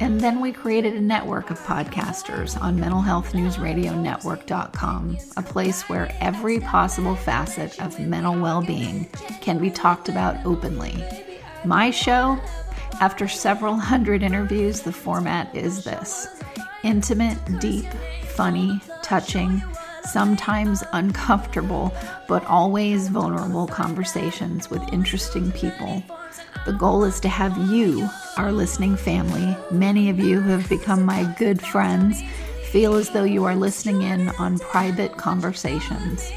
And then we created a network of podcasters on mentalhealthnewsradionetwork.com, a place where every possible facet of mental well being can be talked about openly. My show, after several hundred interviews, the format is this intimate, deep, funny, touching, sometimes uncomfortable, but always vulnerable conversations with interesting people. The goal is to have you, our listening family, many of you who have become my good friends, feel as though you are listening in on private conversations.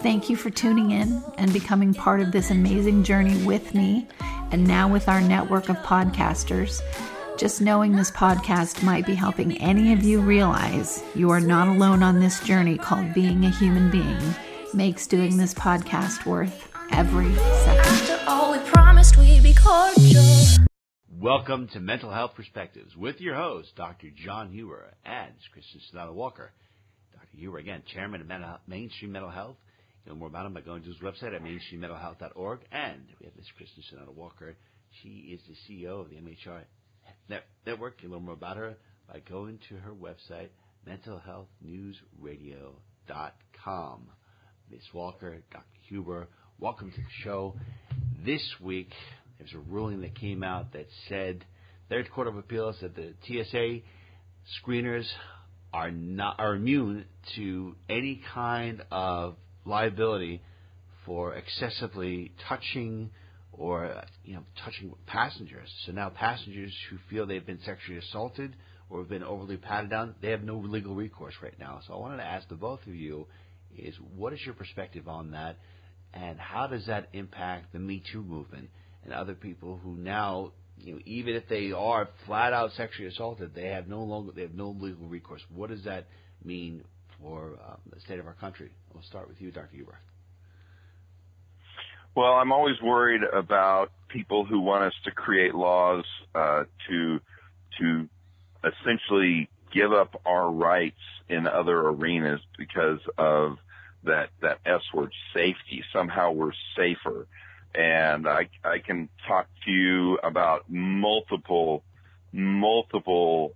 Thank you for tuning in and becoming part of this amazing journey with me and now with our network of podcasters. Just knowing this podcast might be helping any of you realize you are not alone on this journey called being a human being makes doing this podcast worth every second. After all, we promised we'd be cordial. Welcome to Mental Health Perspectives with your host, Dr. John Huber and Kristen Sunanta Walker. Dr. Huber, again, chairman of Mental, Mainstream Mental Health. You know more about him by going to his website at mainstreammentalhealth.org. And we have Miss Kristen Sunanta Walker. She is the CEO of the MHR Net- Network. You learn more about her by going to her website, mentalhealthnewsradio.com. Miss Walker, Dr. Huber, welcome to the show. This week, there's a ruling that came out that said, Third Court of Appeals, that the TSA screeners are not are immune to any kind of liability for excessively touching or uh, you know touching passengers. So now passengers who feel they've been sexually assaulted or have been overly patted down, they have no legal recourse right now. So I wanted to ask the both of you is what is your perspective on that and how does that impact the Me Too movement and other people who now you know, even if they are flat out sexually assaulted, they have no longer they have no legal recourse. What does that mean for um, the state of our country? We'll start with you, Dr. Huber. Well, I'm always worried about people who want us to create laws uh, to to essentially give up our rights in other arenas because of that that S word safety. Somehow we're safer, and I I can talk to you about multiple multiple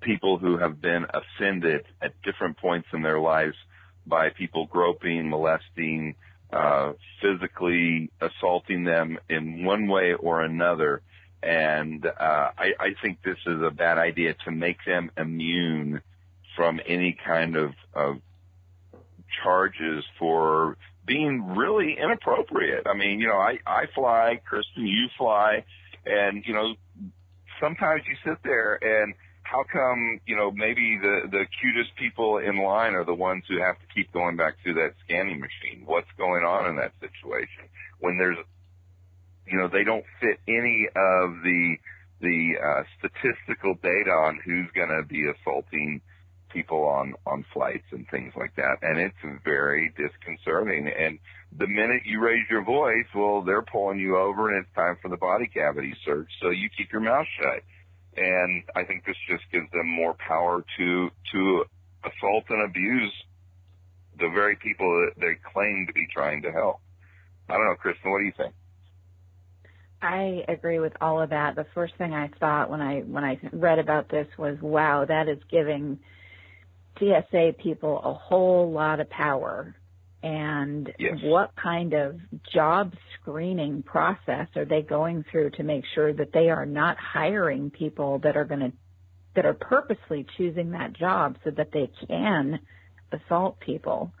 people who have been offended at different points in their lives by people groping, molesting, uh, physically assaulting them in one way or another. And uh, I, I think this is a bad idea to make them immune from any kind of, of charges for being really inappropriate. I mean, you know, I, I fly, Kristen, you fly, and, you know, sometimes you sit there and how come, you know, maybe the, the cutest people in line are the ones who have to keep going back to that scanning machine? What's going on in that situation? When there's, you know, they don't fit any of the, the, uh, statistical data on who's gonna be assaulting people on, on flights and things like that. And it's very disconcerting. And the minute you raise your voice, well, they're pulling you over and it's time for the body cavity search. So you keep your mouth shut and I think this just gives them more power to to assault and abuse the very people that they claim to be trying to help. I don't know, Kristen, what do you think? I agree with all of that. The first thing I thought when I when I read about this was, wow, that is giving TSA people a whole lot of power and yes. what kind of job screening process are they going through to make sure that they are not hiring people that are going to that are purposely choosing that job so that they can assault people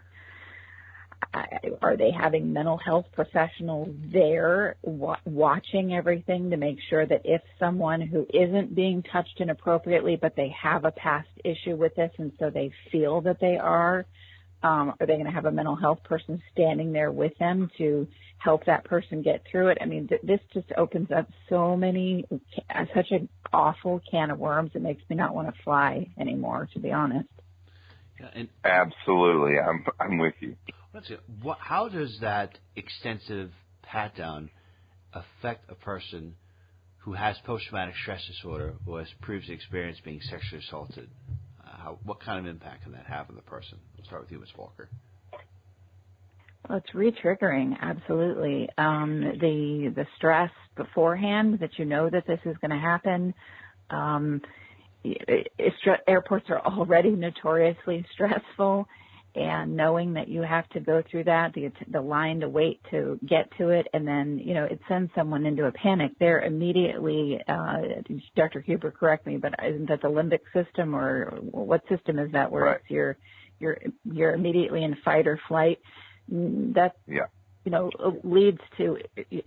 are they having mental health professionals there watching everything to make sure that if someone who isn't being touched inappropriately but they have a past issue with this and so they feel that they are Um, are they going to have a mental health person standing there with them to help that person get through it? I mean, th- this just opens up so many, such an awful can of worms. It makes me not want to fly anymore, to be honest. Yeah, and Absolutely, I'm I'm with you. let's see, what, how does that extensive pat down affect a person who has post traumatic stress disorder or has previously experienced being sexually assaulted? How, what kind of impact can that have on the person? We'll start with you, Ms. Walker. Well, it's re-triggering, absolutely. Um, the the stress beforehand that you know that this is going to happen. Um, it, it, airports are already notoriously stressful, and knowing that you have to go through that, the the line to wait to get to it, and then you know it sends someone into a panic. They're immediately, uh, Dr. Huber, correct me, but isn't that the limbic system or what system is that? Where Right. it's you're you're you're immediately in fight or flight. That Yeah. you know leads to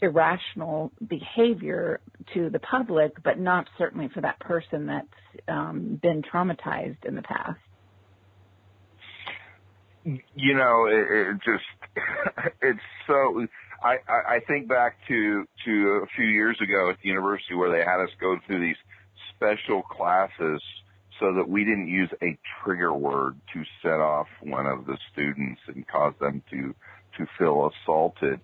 irrational behavior to the public, but not certainly for that person that's um, been traumatized in the past. You know, it, it just it's so. I, I I think back to to a few years ago at the university where they had us go through these special classes so that we didn't use a trigger word to set off one of the students and cause them to to feel assaulted.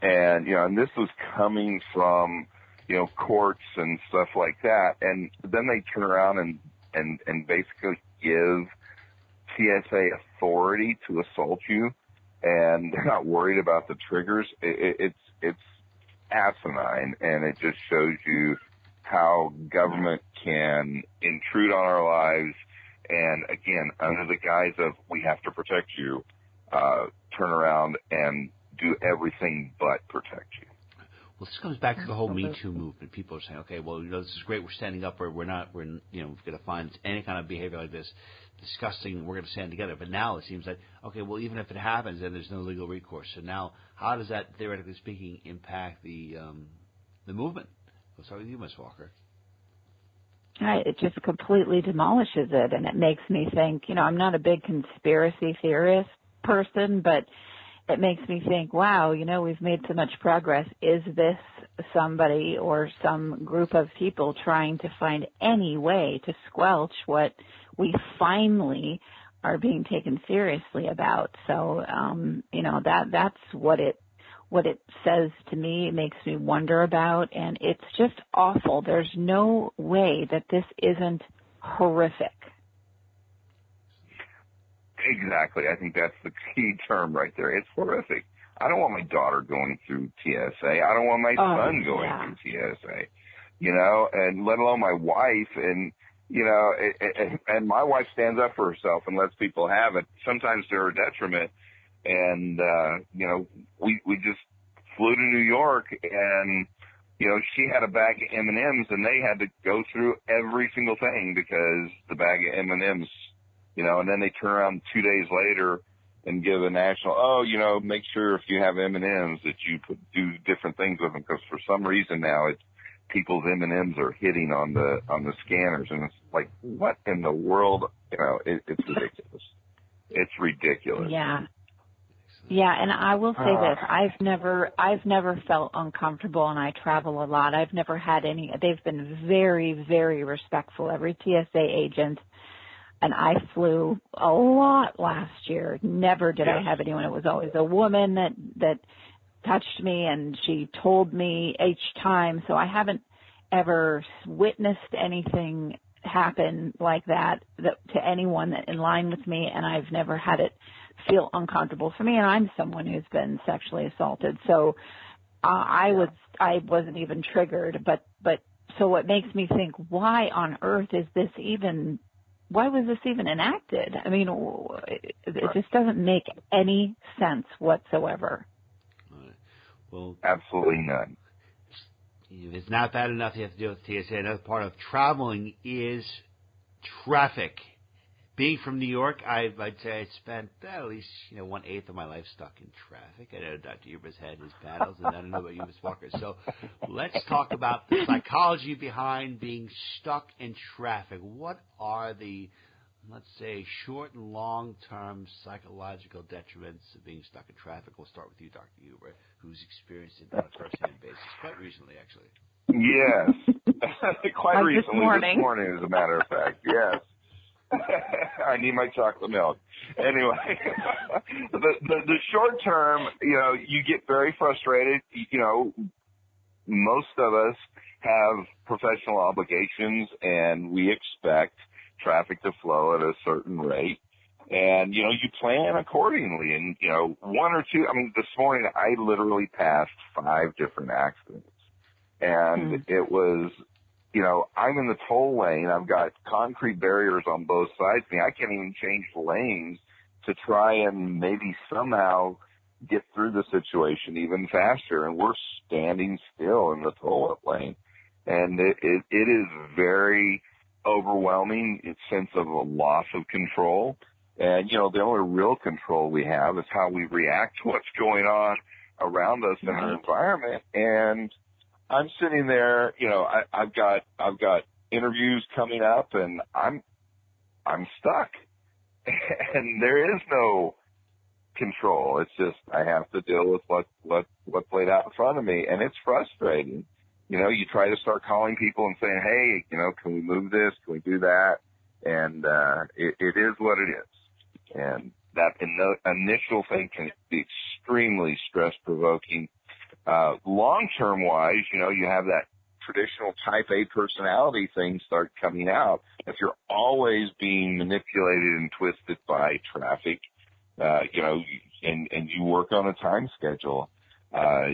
And you know, and this was coming from you know courts and stuff like that. And then they turn around and and and basically give TSA authority to assault you, and they're not worried about the triggers. It, it, it's it's asinine, and it just shows you how government can intrude on our lives, and again, under the guise of we have to protect you, uh, turn around and do everything but protect you. Well, this comes back to the whole Me Too movement. People are saying, okay, well, you know, this is great. We're standing up. We're, we're not. We're you know going to find any kind of behavior like this disgusting. We're going to stand together. But now it seems like, okay, well, even if it happens, then there's no legal recourse. So now, how does that, theoretically speaking, impact the um, the movement? We'll start with you, Ms. Walker. It just completely demolishes it, and it makes me think. You know, I'm not a big conspiracy theorist person, but it makes me think, wow, you know, we've made so much progress. Is this somebody or some group of people trying to find any way to squelch what we finally are being taken seriously about? So, um, you know, that that's what it what it says to me, it makes me wonder about, and it's just awful. There's no way that this isn't horrific. Exactly. I think that's the key term right there. It's horrific. I don't want my daughter going through TSA. I don't want my Oh, son going yeah. through TSA. You know, and let alone my wife and you know, it, it, and my wife stands up for herself and lets people have it. Sometimes to her detriment. And uh, you know, we we just flew to New York and you know, she had a bag of M and M's, and they had to go through every single thing because the bag of M and M's, you know, and then they turn around two days later and give a national, oh, you know, make sure if you have M and M's that you put, do different things with them because for some reason now it's people's M and M's are hitting on the on the scanners, and it's like, what in the world? You know, it, it's ridiculous. It's ridiculous. Yeah. Yeah, and I will say Ah. this, I've never I've never felt uncomfortable and I travel a lot. I've never had any they've been very very respectful every TSA agent and I flew a lot last year. Never did I have anyone. It was always a woman that that touched me and she told me each time. So I haven't ever witnessed anything happen like that, that to anyone that in line with me and I've never had it feel uncomfortable for me and I'm someone who's been sexually assaulted. So uh, I was I wasn't even triggered, but but so what makes me think why on earth is this even why was this even enacted? I mean, it, it just doesn't make any sense whatsoever. All right. Well, Absolutely none. if it's not bad enough you have to deal with TSA. Another part of traveling is traffic. Being from New York, I, I'd say I spent uh, at least you know one eighth of my life stuck in traffic. I know Dr. Huber's had his battles, and I don't know about you, Ms. Walker. So let's talk about the psychology behind being stuck in traffic. What are the let's say, short and long-term psychological detriments of being stuck in traffic? We'll start with you, Dr. Huber, who's experienced it on a first-hand basis, quite recently, actually. Yes, quite Like this recently. morning. This morning, as a matter of fact. Yes. I need my chocolate milk. Anyway, the, the the short term, you know, you get very frustrated. You know, most of us have professional obligations, and we expect traffic to flow at a certain rate. And you know, you plan accordingly. And you know, one or two. I mean, this morning I literally passed five different accidents, and hmm. it was you know, I'm in the toll lane. I've got concrete barriers on both sides of me. I can't even change lanes to try and maybe somehow get through the situation even faster. And we're standing still in the toll lane. And it, it, it is very overwhelming in sense of a loss of control. And, you know, the only real control we have is how we react to what's going on around us in our mm-hmm. environment. And, I'm sitting there, you know, I, I've got I've got interviews coming up, and I'm I'm stuck, and there is no control. It's just I have to deal with what what what's laid out in front of me, and it's frustrating. You know, you try to start calling people and saying, "Hey, you know, can we move this? Can we do that?" And uh, it, it is what it is, and that in- initial thing can be extremely stress provoking uh, long term wise, you know, you have that traditional type A personality thing start coming out. If you're always being manipulated and twisted by traffic, uh, you know, and, and you work on a time schedule, uh,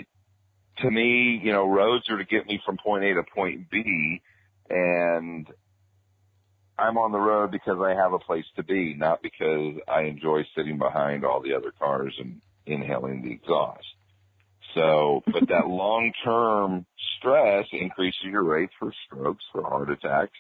to me, you know, roads are to get me from point A to point B and I'm on the road because I have a place to be, not because I enjoy sitting behind all the other cars and inhaling the exhaust. So, but that long-term stress increases your rates for strokes, for heart attacks,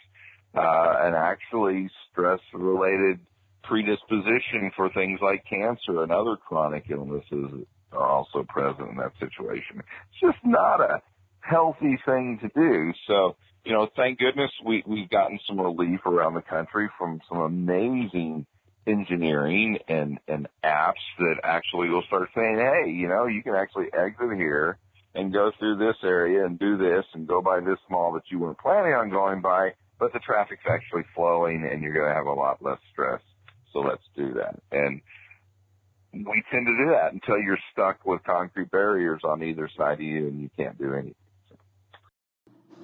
uh, and actually stress-related predisposition for things like cancer and other chronic illnesses are also present in that situation. It's just not a healthy thing to do. So, you know, thank goodness we, we've gotten some relief around the country from some amazing engineering and, and apps that actually will start saying, hey, you know, you can actually exit here and go through this area and do this and go by this mall that you weren't planning on going by, but the traffic's actually flowing and you're going to have a lot less stress. So let's do that. And we tend to do that until you're stuck with concrete barriers on either side of you and you can't do anything.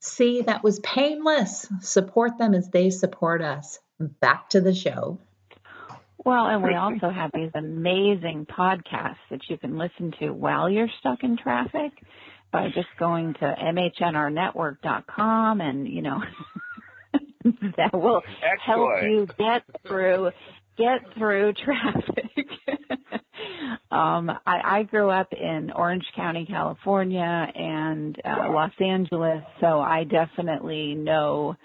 See, that was painless. Support them as they support us. Back to the show. Well, and we also have these amazing podcasts that you can listen to while you're stuck in traffic by just going to mhnrnetwork.com and, you know, that will help you get through get through traffic. um, I, I grew up in Orange County, California, and uh, Los Angeles, so I definitely know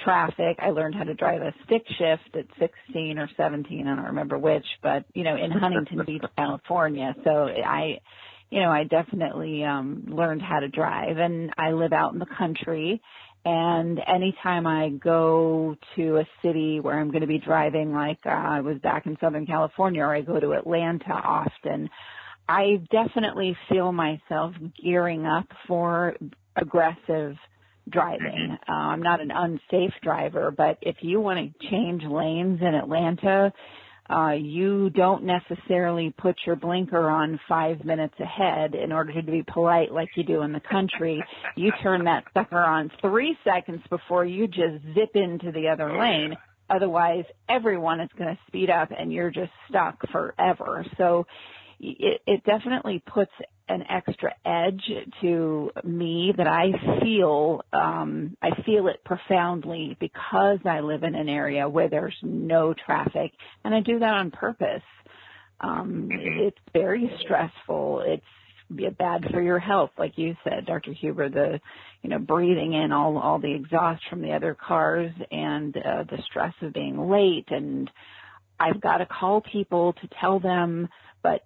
traffic. I learned how to drive a stick shift at 16 or 17, I don't remember which, but you know, in Huntington Beach, California. So I, you know, I definitely um learned how to drive and I live out in the country and anytime I go to a city where I'm going to be driving, like uh, I was back in Southern California, or I go to Atlanta often, I definitely feel myself gearing up for aggressive driving. Uh, I'm not an unsafe driver, but if you want to change lanes in Atlanta, uh, you don't necessarily put your blinker on five minutes ahead in order to be polite like you do in the country. You turn that sucker on three seconds before you just zip into the other lane. Otherwise, everyone is going to speed up and you're just stuck forever. So it, it definitely puts an extra edge to me that I feel um I feel it profoundly because I live in an area where there's no traffic and I do that on purpose. Um it's very stressful. It's bad for your health like you said Dr. Huber the you know breathing in all all the exhaust from the other cars and uh, the stress of being late and I've got to call people to tell them but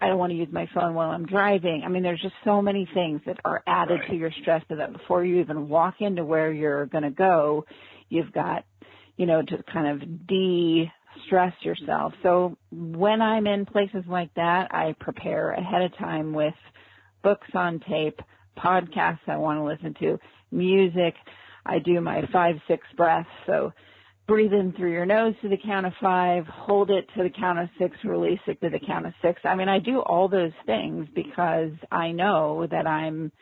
I don't want to use my phone while I'm driving. I mean, there's just so many things that are added Right. to your stress so that before you even walk into where you're going to go, you've got, you know, to kind of de-stress yourself. So when I'm in places like that, I prepare ahead of time with books on tape, podcasts I want to listen to, music. I do my five, six breaths. So breathe in through your nose to the count of five, hold it to the count of six, release it to the count of six. I mean, I do all those things because I know that I'm,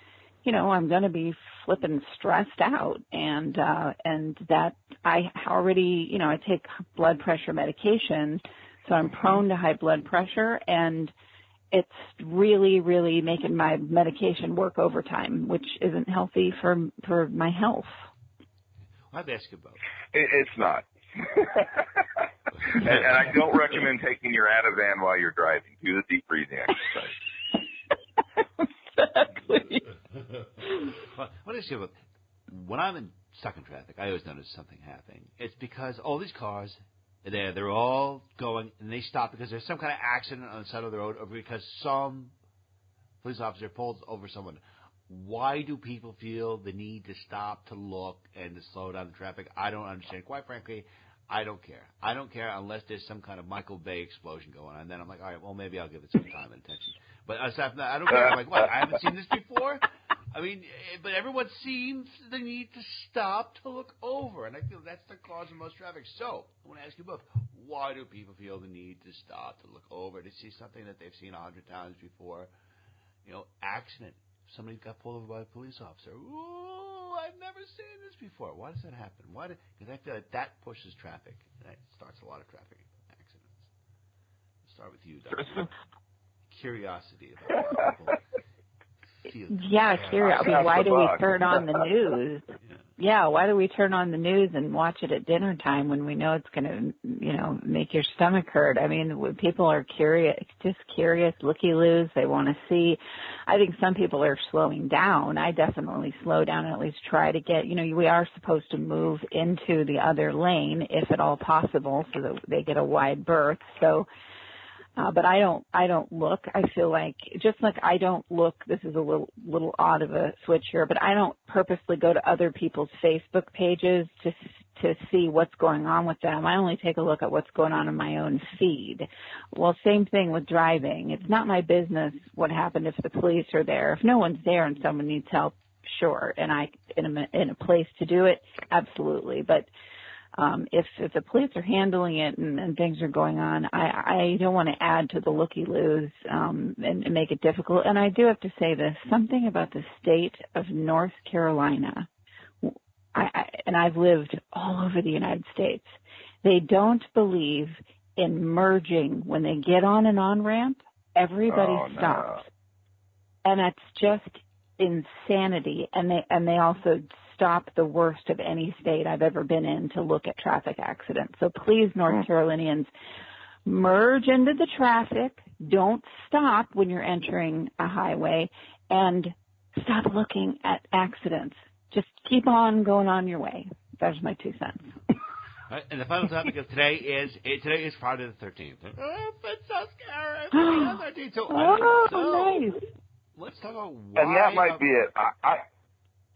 you know, I'm going to be flipping stressed out and, uh, and that I already, you know, I take blood pressure medication. So I'm prone to high blood pressure and it's really, really making my medication work overtime, which isn't healthy for, for my health. I have to ask you about. It, it's not. and, and I don't recommend taking your Ativan while you're driving. Do the deep breathing exercise. exactly. Well, I want to ask about when I'm in, stuck in traffic. I always notice something happening. It's because all these cars, they're they're all going and they stop because there's some kind of accident on the side of the road, or because some police officer pulls over someone. Why do people feel the need to stop to look and to slow down the traffic? I don't understand. Quite frankly, I don't care. I don't care unless there's some kind of Michael Bay explosion going on. Then I'm like, all right, well, maybe I'll give it some time and attention. But aside from that, I don't care. I'm like, what? I haven't seen this before. I mean, eh, but everyone seems the need to stop to look over, and I feel that's the cause of most traffic. So I want to ask you both: Why do people feel the need to stop to look over to see something that they've seen a hundred times before? You know, accident. Somebody got pulled over by a police officer. Ooh, I've never seen this before. Why does that happen? Why? Because I feel like that pushes traffic. That starts a lot of traffic accidents. I'll start with you, Dr. Curiosity about people. Yeah, curious. I mean, why do we turn on the news? Yeah. Why do we turn on the news and watch it at dinner time when we know it's going to, you know, make your stomach hurt? I mean, when people are curious, just curious, looky loos. They want to see. I think some people are slowing down. I definitely slow down and at least try to get, you know, we are supposed to move into the other lane if at all possible so that they get a wide berth. So, uh, but I don't, I don't look. I feel like, just like I don't look, this is a little, little odd of a switch here, but I don't purposely go to other people's Facebook pages to, to see what's going on with them. I only take a look at what's going on in my own feed. Well, same thing with driving. It's not my business what happened if the police are there. If no one's there and someone needs help, sure. And I, in a, in a place to do it, absolutely. But, um, if if the police are handling it and, and things are going on, I, I don't want to add to the looky loos um, and, and make it difficult. And I do have to say this: something about the state of North Carolina. I, I, and I've lived all over the United States. They don't believe in merging when they get on an on ramp. Everybody Oh, no. stops, and that's just insanity. And they and they also stop the worst of any state I've ever been in to look at traffic accidents. So please, North Carolinians, merge into the traffic. Don't stop when you're entering a highway and stop looking at accidents. Just keep on going on your way. That's my two cents. All right, and the final topic of today is eh, today is Friday the thirteenth. Oh, it's so scary! Friday the thirteenth. So, Oh, so nice. let's talk about why. And that might be it. I, I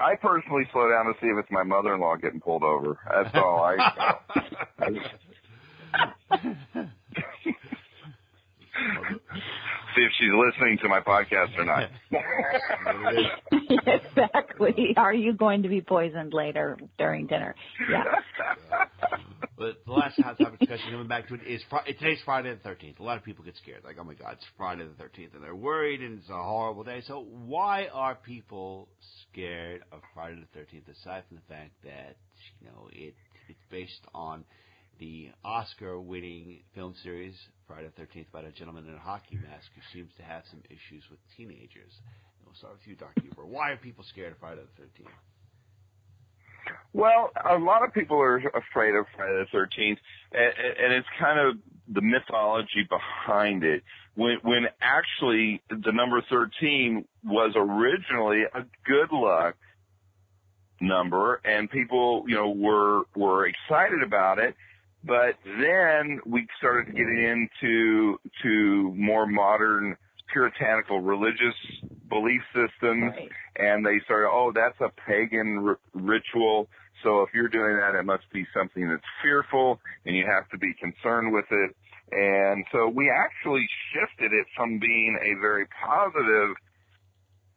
I personally slow down to see if it's my mother-in-law getting pulled over. That's all. I, see if she's listening to my podcast or not. exactly. Are you going to be poisoned later during dinner? Yeah. But the last hot topic discussion coming back to it is Fri- today's Friday the 13th. A lot of people get scared, like, oh my God, it's Friday the 13th, and they're worried, and it's a horrible day. So why are people scared of Friday the 13th, aside from the fact that you know it it's based on the Oscar-winning film series Friday the 13th about a gentleman in a hockey mask who seems to have some issues with teenagers. And we'll start with you, Dr. Huber. Why are people scared of Friday the 13th? Well, a lot of people are afraid of Friday the 13th, and, and it's kind of the mythology behind it. When, when actually the number 13 was originally a good luck number, and people, you know, were were excited about it. But then we started getting into to more modern puritanical religious belief systems, Right. and they started, oh, that's a pagan r- ritual. So if you're doing that, it must be something that's fearful, and you have to be concerned with it. And so we actually shifted it from being a very positive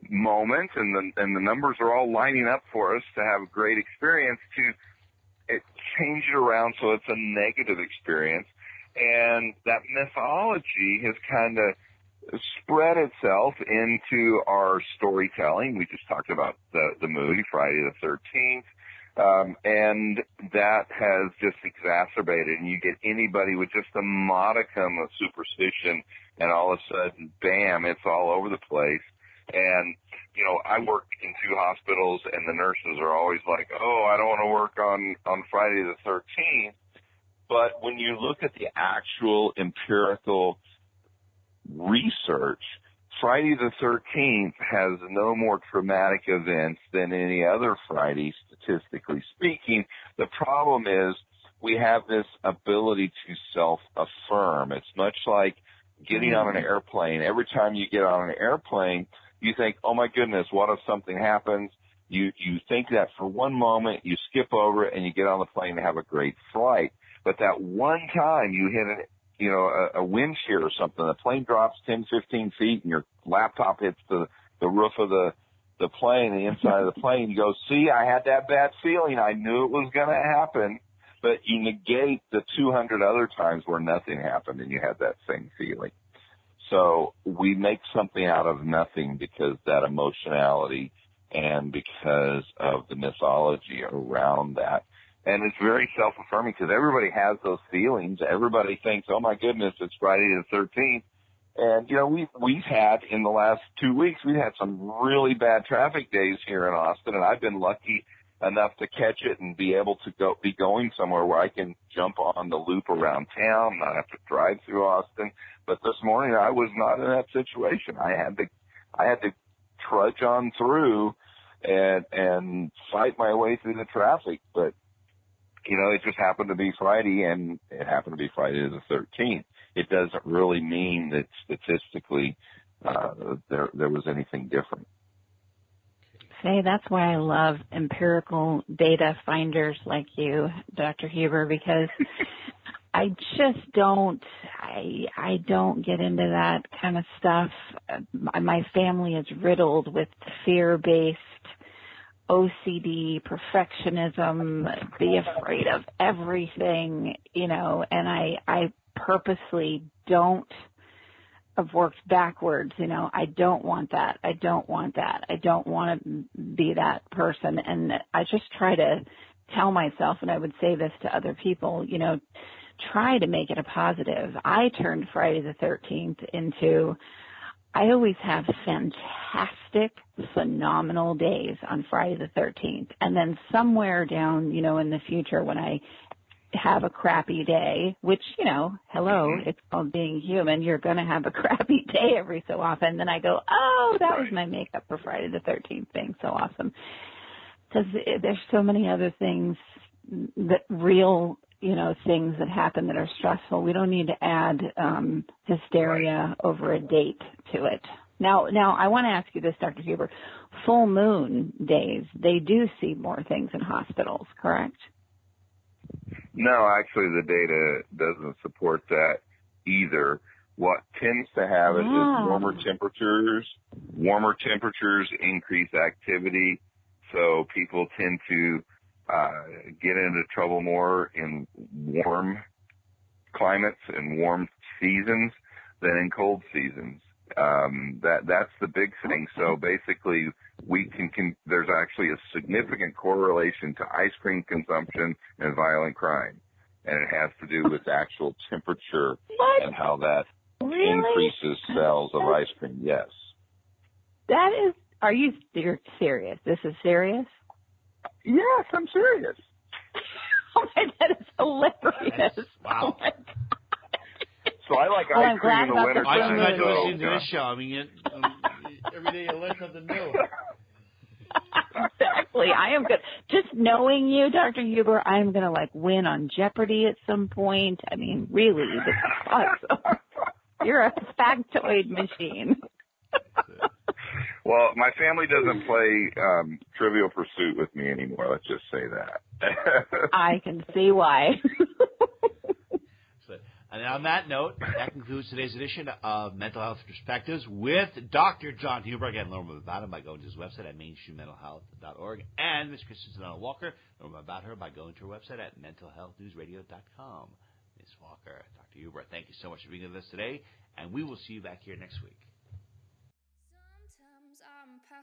moment, and the and the numbers are all lining up for us to have a great experience. To it change it around so it's a negative experience, and that mythology has kind of spread itself into our storytelling. We just talked about the the movie Friday the Thirteenth. Um, and that has just exacerbated and you get anybody with just a modicum of superstition and all of a sudden, bam, it's all over the place. And, you know, I work in two hospitals and the nurses are always like, oh, I don't want to work on, on Friday the 13th. But when you look at the actual empirical research, Friday the 13th has no more traumatic events than any other Friday, statistically speaking. The problem is we have this ability to self-affirm. It's much like getting on an mm-hmm. airplane. Every time you get on an airplane, you think, oh my goodness, what if something happens? You, you think that for one moment, you skip over it and you get on the plane and have a great flight. But that one time you hit an, you know, a, a wind shear or something, the plane drops 10, 15 feet and your laptop hits the, the roof of the, the plane, the inside of the plane. You go, see, I had that bad feeling. I knew it was going to happen. But you negate the 200 other times where nothing happened and you had that same feeling. So we make something out of nothing because that emotionality and because of the mythology around that. And it's very self-affirming because everybody has those feelings. Everybody thinks, oh my goodness, it's Friday the 13th. And, you know, we've, we've had in the last two weeks, we've had some really bad traffic days here in Austin and I've been lucky enough to catch it and be able to go, be going somewhere where I can jump on the loop around town, not have to drive through Austin. But this morning I was not in that situation. I had to, I had to trudge on through and, and fight my way through the traffic. But, you know, it just happened to be Friday and it happened to be Friday the 13th. It doesn't really mean that statistically, uh, there, there was anything different. Say that's why I love empirical data finders like you, Dr. Huber, because I just don't, I, I don't get into that kind of stuff. My, my family is riddled with fear-based OCD, perfectionism, be afraid of everything, you know, and I, I purposely don't I've worked backwards, you know, I don't want that. I don't want that. I don't want to be that person. And I just try to tell myself, and I would say this to other people, you know, try to make it a positive. I turned Friday the 13th into, I always have fantastic, phenomenal days on Friday the 13th. And then somewhere down, you know, in the future when I have a crappy day, which, you know, hello, mm-hmm. it's called being human. You're going to have a crappy day every so often. Then I go, oh, that was my makeup for Friday the 13th thing. So awesome. Because eh, there's so many other things that real, you know, things that happen that are stressful. We don't need to add um, hysteria over a date to it. Now, now I want to ask you this, Dr. Huber. Full moon days, they do see more things in hospitals, correct? No, actually the data doesn't support that either. What tends to happen it Ah. is warmer temperatures. Warmer temperatures increase activity, so people tend to uh, get into trouble more in warm climates and warm seasons than in cold seasons. Um, that that's the big thing. So basically, we can, can there's actually a significant correlation to ice cream consumption and violent crime, and it has to do with actual temperature What? and how that Really? increases sales of ice cream. Yes. That is. Are you you're serious? This is serious. Yes, I'm serious. Oh my, God, that is hilarious. Wow. Oh my God. So I like Well, ice cream in the about the winter I Time should to have go. listened to this show. I mean, it, um, every day you learn something new. exactly. I am good. Just knowing you, Dr. Huber, I am going to like win on Jeopardy at some point. I mean, really, this is awesome. You're a factoid machine. Well, my family doesn't play um, Trivial Pursuit with me anymore. Let's just say that. I can see why. So, and on that note, that concludes today's edition of Mental Health Perspectives with Dr. John Huber. Again, learn more about him by going to his website at mainstreammentalhealth.org. And Ms. Kristen Sunanta Walker, learn more about her by going to her website at mentalhealthnewsradio.com. Ms. Walker, Dr. Huber, thank you so much for being with us today, and we will see you back here next week.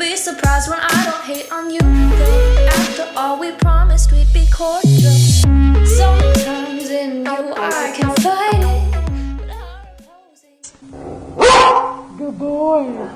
Be surprised when I don't hate on you. After all, we promised we'd be cordial. Sometimes in you I can fight it. Good boy.